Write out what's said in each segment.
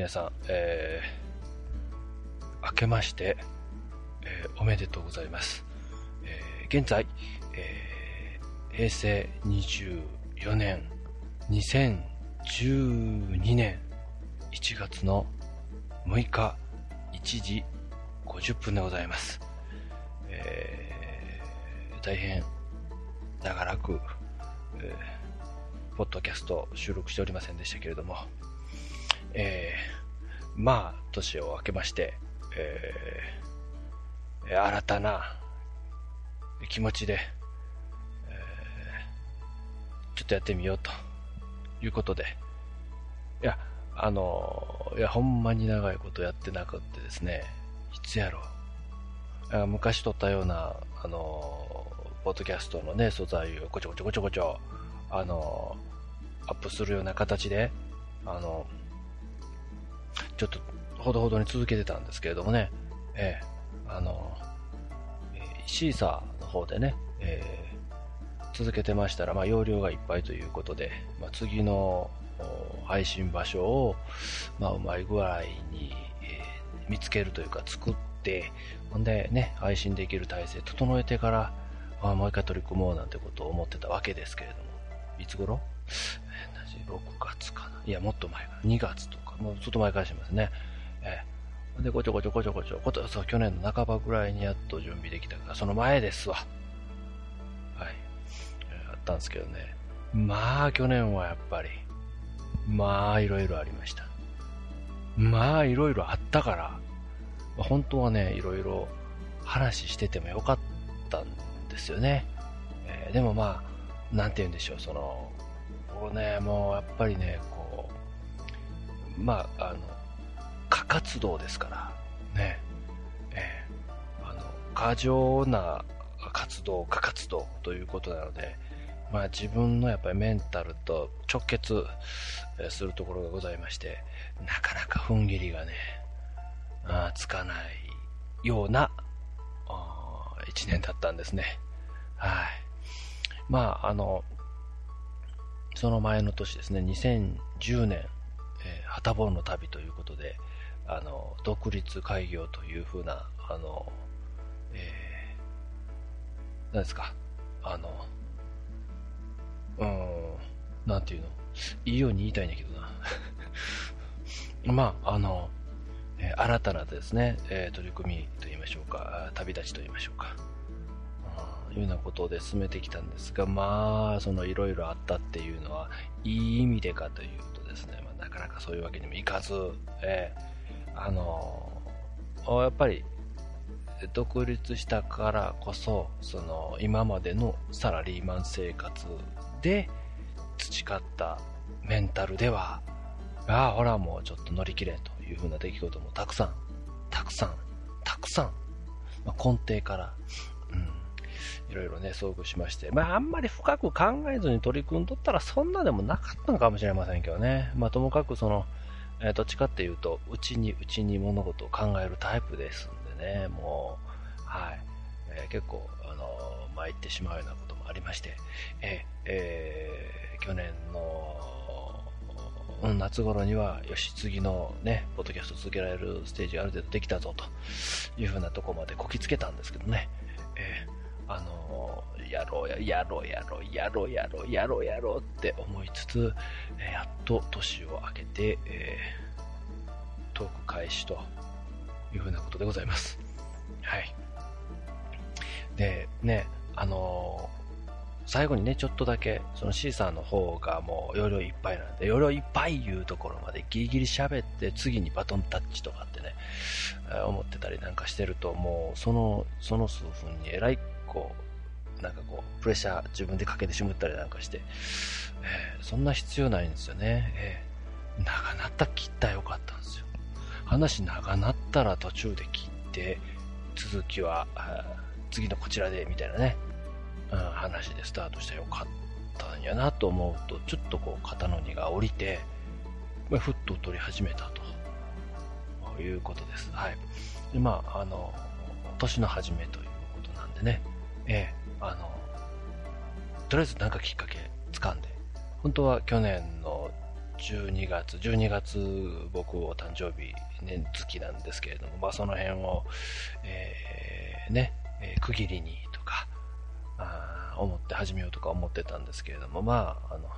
皆さん、えー、明けまして、えー、おめでとうございます。えー、現在、えー、平成24年、2012年1月の6日1時50分でございます。えー、大変長らく、えー、ポッドキャスト収録しておりませんでしたけれども、えー、まあ、年を明けまして、えー、新たな気持ちで、えー、ちょっとやってみようということで、いや、あの、いや、ほんまに長いことやってなくてですね、いつやろう。昔撮ったような、あの、ポッドキャストのね、素材をこちょこちょこちょこちょ、あの、アップするような形で、あの、ちょっとほどほどに続けてたんですけれどもね、ええ。あの、えシーサーの方でね、えー、続けてましたら、まあ、容量がいっぱいということで、まあ、次の配信場所を、まあ、うまい具合に、えー、見つけるというか作って、ほんでね、配信できる体制整えてから、あ、もう一回取り組もうなんてことを思ってたわけですけれども、いつ頃、えー、6月かな？いや、もっと前かな。2月と、もうちょっと前からしてますね。えー、で、ごちょごちょごちょごちょ、ことそう去年の半ばぐらいにやっと準備できたから、その前ですわ。はい。えー、あったんですけどね。まあ、去年はやっぱり、まあ、いろいろありました。まあ、いろいろあったから、本当はね、いろいろ話しててもよかったんですよね。えー、でもまあ、なんて言うんでしょう、その、こうね、もうやっぱりね、こう、まあ、あの、過活動ですから、ね、えー、あの、過剰な活動、過活動ということなので、まあ自分のやっぱりメンタルと直結するところがございまして、なかなか踏ん切りがね、あつかないような一年だったんですね。はい。まあ、あの、その前の年ですね、2010年、えー、はたぼうの旅ということで、あの、独立開業というふうな、あの、えー、何ですか、あの、うん、なんていうのいいように言いたいんだけどな。まあ、あの、えー、新たなですね、えー、取り組みと言いましょうか、旅立ちと言いましょうか。いうようなことで進めてきたんですが、まあ、そのいろいろあったっていうのは、いい意味でかというとですね、なかなかそういうわけにもいかず、えー、あのやっぱり、独立したからこそ、その、今までのサラリーマン生活で培ったメンタルでは、ああ、ほらもうちょっと乗り切れというふうな出来事もたくさん、たくさん、たくさん、まあ、根底から、いろいろね、遭遇しまして、まああんまり深く考えずに取り組んどったらそんなでもなかったのかもしれませんけどね。まあともかくその、え、どっちかっていうと、うちにうちに物事を考えるタイプですんでね、もう、はい、えー、結構、あのー、参ってしまうようなこともありまして、ええー、去年の、うん、夏頃には、よし、次のね、ポッドキャスト続けられるステージがある程度できたぞというふうなとこまでこきつけたんですけどね、あの、やろうや、やろうやろう、やろうやろう、やろうやろうって思いつつ、え、やっと年を明けて、えー、トーク開始というふうなことでございます。はい。で、ね、あの最後にね、ちょっとだけ、その C さんの方がもう容量いっぱいなんで、容量いっぱいいうところまでギリギリ喋って、次にバトンタッチとかってね、思ってたりなんかしてると、もうその、その数分にえらい、こう、なんかこう、プレッシャー自分でかけてしまったりなんかして、えー、そんな必要ないんですよね。えー、長なった切ったらよかったんですよ。話長なったら途中で切って、続きは、次のこちらで、みたいなね。うん、話でスタートしてよかったんやなと思うと、ちょっとこう肩の荷が下りて、まあ、ふっと取り始めたということです。はい。で、まあ、あの、年の初めということなんでね、ええ、あの、とりあえずなんかきっかけ掴んで、本当は去年の12月、12月僕お誕生日年月なんですけれども、まあその辺を、えー、ね、えー、区切りにとか、あ思って始めようとか思ってたんですけれども、まあ、あの、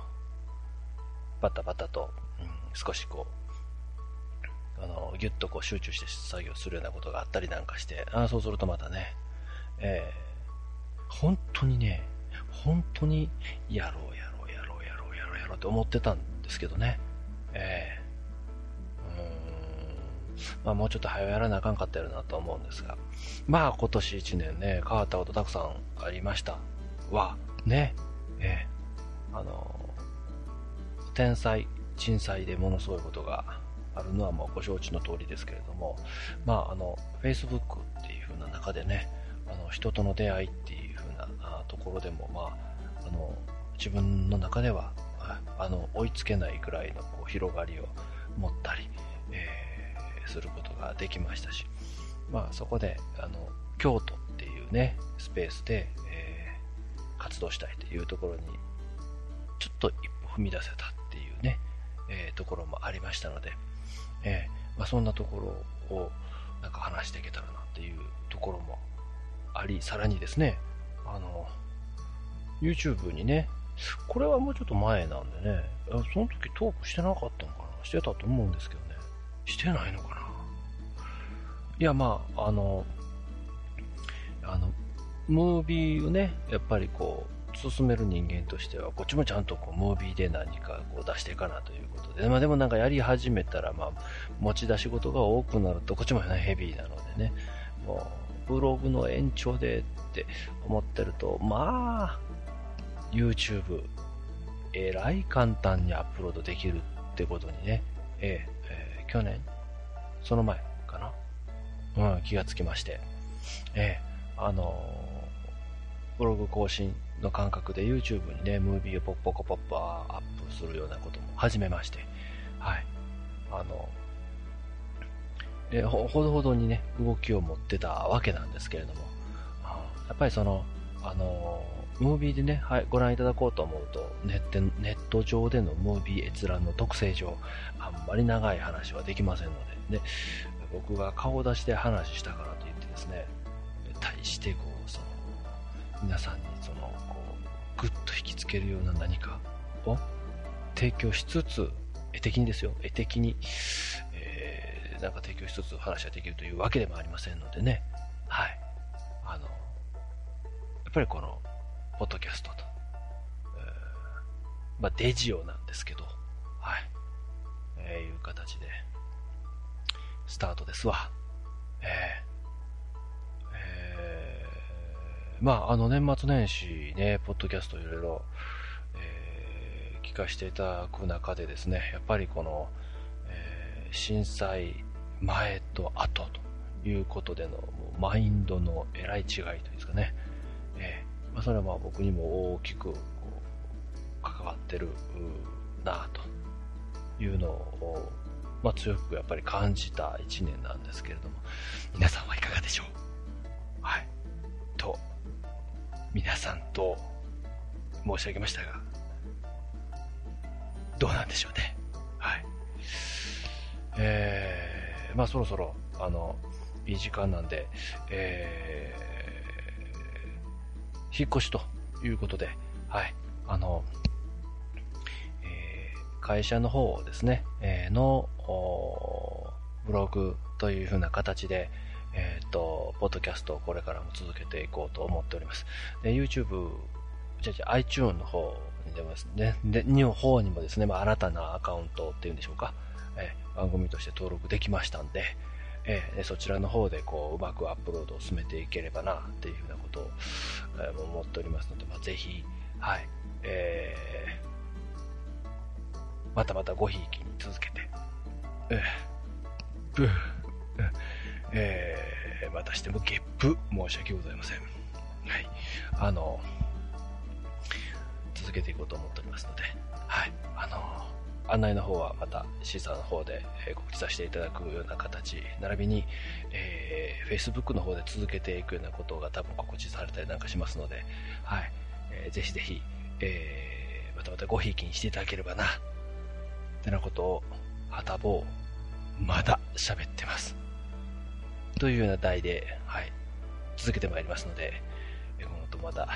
バタバタと、うん、少しこう、あの、ぎゅっとこう集中して作業するようなことがあったりなんかして、あそうするとまたね、えー、本当にね、本当にやろうやろうやろうやろうやろうやろうって思ってたんですけどね、えー、うーん、まあもうちょっと早やらなあかんかったやろなと思うんですが、まあ今年1年ね、変わったことたくさんありましたは、ね、えー、あの、天災、震災でものすごいことがあるのはもうご承知の通りですけれども、まああの、Facebook っていう風な中でね、あの、人との出会いっていうころでも、まあ、あの、自分の中では、あの、追いつけないくらいのこう広がりを持ったり、えー、することができましたし、まあそこで、あの、京都っていうね、スペースで、えー、活動したいというところに、ちょっと一歩踏み出せたっていうね、えー、ところもありましたので、えー、まあ、そんなところをなんか話していけたらなっていうところもあり、さらにですね、あの、YouTube にね、これはもうちょっと前なんでね、その時トークしてなかったのかな。してたと思うんですけどね。してないのかな。いや、まあ、あの、あの、ムービーをね、やっぱりこう、進める人間としては、こっちもちゃんとこう、ムービーで何かこう出していかなということで、まあでもなんかやり始めたら、まあ、持ち出し事が多くなると、こっちも、ヘビーなのでね、もう、ブログの延長でって思ってると、まあ、YouTube、えらい簡単にアップロードできるってことにね、え、えー、去年、その前かな、うん、気がつきまして、えー、あのー、ブログ更新の感覚で YouTube にね、ムービーをポッポコポッポアップするようなことも始めまして、はい。あの、え、ほどほどにね、動きを持ってたわけなんですけれども、やっぱりその、あの、ムービーでね、はい、ご覧いただこうと思うと、ネットネット上でのムービー閲覧の特性上、あんまり長い話はできませんので、で、僕が顔出しで話したからといってですね、対してこう、その、皆さんにその、こう、ぐっと引きつけるような何かを提供しつつ、絵的にですよ、絵的に、えー、なんか提供しつつ話ができるというわけでもありませんのでね、はい。あの、やっぱりこの、ポッドキャストと、まあ、デジオなんですけど、はい、えー、いう形で、スタートですわ。えー、えー、まあ、あの年末年始ね、ポッドキャストいろいろ、えー、聞かせていただく中でですね、やっぱりこの、えー、震災前と後ということでのもうマインドのえらい違いというんですかね、まあ、それはまあ僕にも大きく関わってるなというのをまあ、強くやっぱり感じた一年なんですけれども、皆さんはいかがでしょう？はい。と、皆さんと申し上げましたが、どうなんでしょうね？はい。えー、まあそろそろ、あの、いい時間なんで、えー、引っ越しということで、はい。あの、え会社の方ですね、えー、の、ブログというふうな形で、えっ、ー、と、ポッドキャストをこれからも続けていこうと思っております。で、YouTube、じゃじゃ iTune の方に出ますね。で、の方にもですね、まあ、新たなアカウントっていうんでしょうか、えー、番組として登録できましたんで、えー、そちらの方でこう、うまくアップロードを進めていければな、っていうふうなことを、えー、思っておりますので、まあ、ぜひ、はい、えー、またまたごひいきに続けて、えー、えー、またしてもゲップ申し訳ございません。はい。あの、続けていこうと思っておりますので、はい。あの、案内の方はまたシーサーの方で告知させていただくような形、並びに、えー、Facebook の方で続けていくようなことが多分告知されたりなんかしますので、はい。えー、ぜひぜひ、えー、またまたごひいきにしていただければな、ってなことを、はたぼう、まだ喋ってます。というような題で、はい、続けてまいりますので、この後また、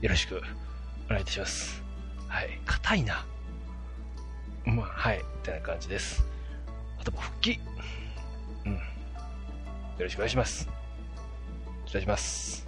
よろしくお願いいたします。はい、硬いな。まあ、はい、ってな感じです。あとも復帰。うん。よろしくお願いします。失礼します。